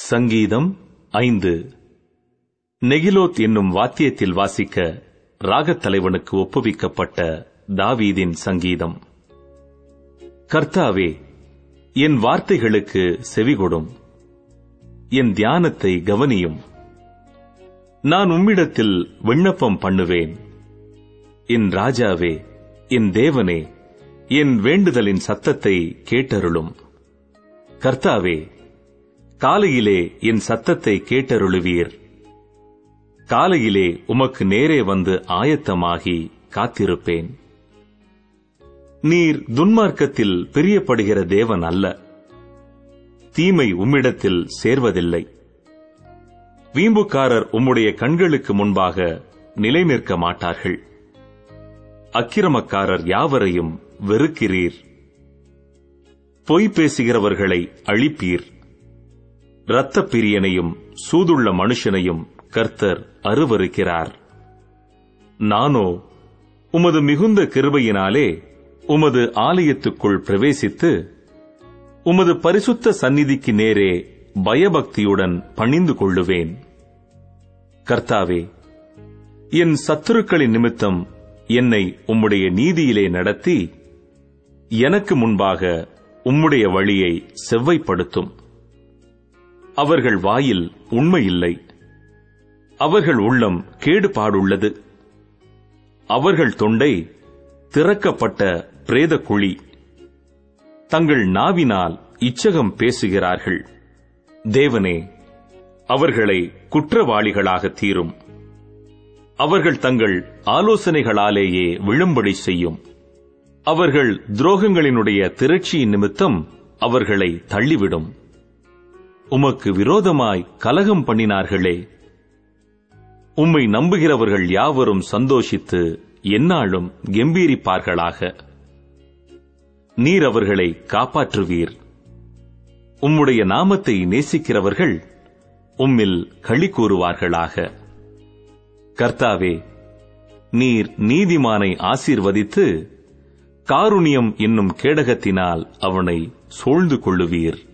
சங்கீதம் ஐந்து. நெகிலோத் என்னும் வாத்தியத்தில் வாசிக்க ராகத் தலைவனுக்கு ஒப்புவிக்கப்பட்ட தாவீதின் சங்கீதம். கர்த்தாவே என் வார்த்தைகளுக்கு செவிகொடும். என் தியானத்தை கவனியும். நான் உம்மிடத்தில் விண்ணப்பம் பண்ணுவேன். என் ராஜாவே என் தேவனே என் வேண்டுதலின் சத்தத்தை கேட்டருளும். கர்த்தாவே காலையிலே என் சத்தத்தை கேட்டருளுவீர். காலையிலே உமக்கு நேரே வந்து ஆயத்தமாகி காத்திருப்பேன். நீர் துன்மார்க்கத்தில் பிரியப்படுகிற தேவன் அல்ல. தீமை உம்மிடத்தில் சேர்வதில்லை. வீம்புக்காரர் உம்முடைய கண்களுக்கு முன்பாக நிலை நிற்க மாட்டார்கள். அக்கிரமக்காரர் யாவரையும் வெறுக்கிறீர். பொய் பேசுகிறவர்களை அழிப்பீர். இரத்தப் பிரியனையும் சூதுள்ள மனுஷனையும் கர்த்தர் அருவருக்கிறார். நானோ உமது மிகுந்த கிருபையினாலே உமது ஆலயத்துக்குள் பிரவேசித்து உமது பரிசுத்த சந்நிதிக்கு நேரே பயபக்தியுடன் பணிந்து கொள்ளுவேன். கர்த்தாவே என் சத்துருக்களின் நிமித்தம் என்னை உம்முடைய நீதியிலே நடத்தி எனக்கு முன்பாக உம்முடைய வழியை செவ்வைப்படுத்தும். அவர்கள் வாயில் உண்மையில்லை. அவர்கள் உள்ளம் கேடுபாடுள்ளது. அவர்கள் தொண்டை திறக்கப்பட்ட பிரேத குழி தங்கள் நாவினால் இச்சகம் பேசுகிறார்கள். தேவனே அவர்களை குற்றவாளிகளாக தீரும். அவர்கள் தங்கள் ஆலோசனைகளாலேயே விழும்படி செய்யும். அவர்கள் துரோகங்களினுடைய திரட்சியின் நிமித்தம் அவர்களை தள்ளிவிடும். உமக்கு விரோதமாய் கலகம் பண்ணினார்களே. உம்மை நம்புகிறவர்கள் யாவரும் சந்தோஷித்து எந்நாளும் கெம்பீரிப்பார்களாக. நீர் அவர்களை காப்பாற்றுவீர். உம்முடைய நாமத்தை நேசிக்கிறவர்கள் உம்மில் களி கூறுவார்களாக. கர்த்தாவே நீர் நீதிமானை ஆசீர்வதித்து காருணியம் என்னும் கேடகத்தினால் அவனை சூழ்ந்து கொள்ளுவீர்.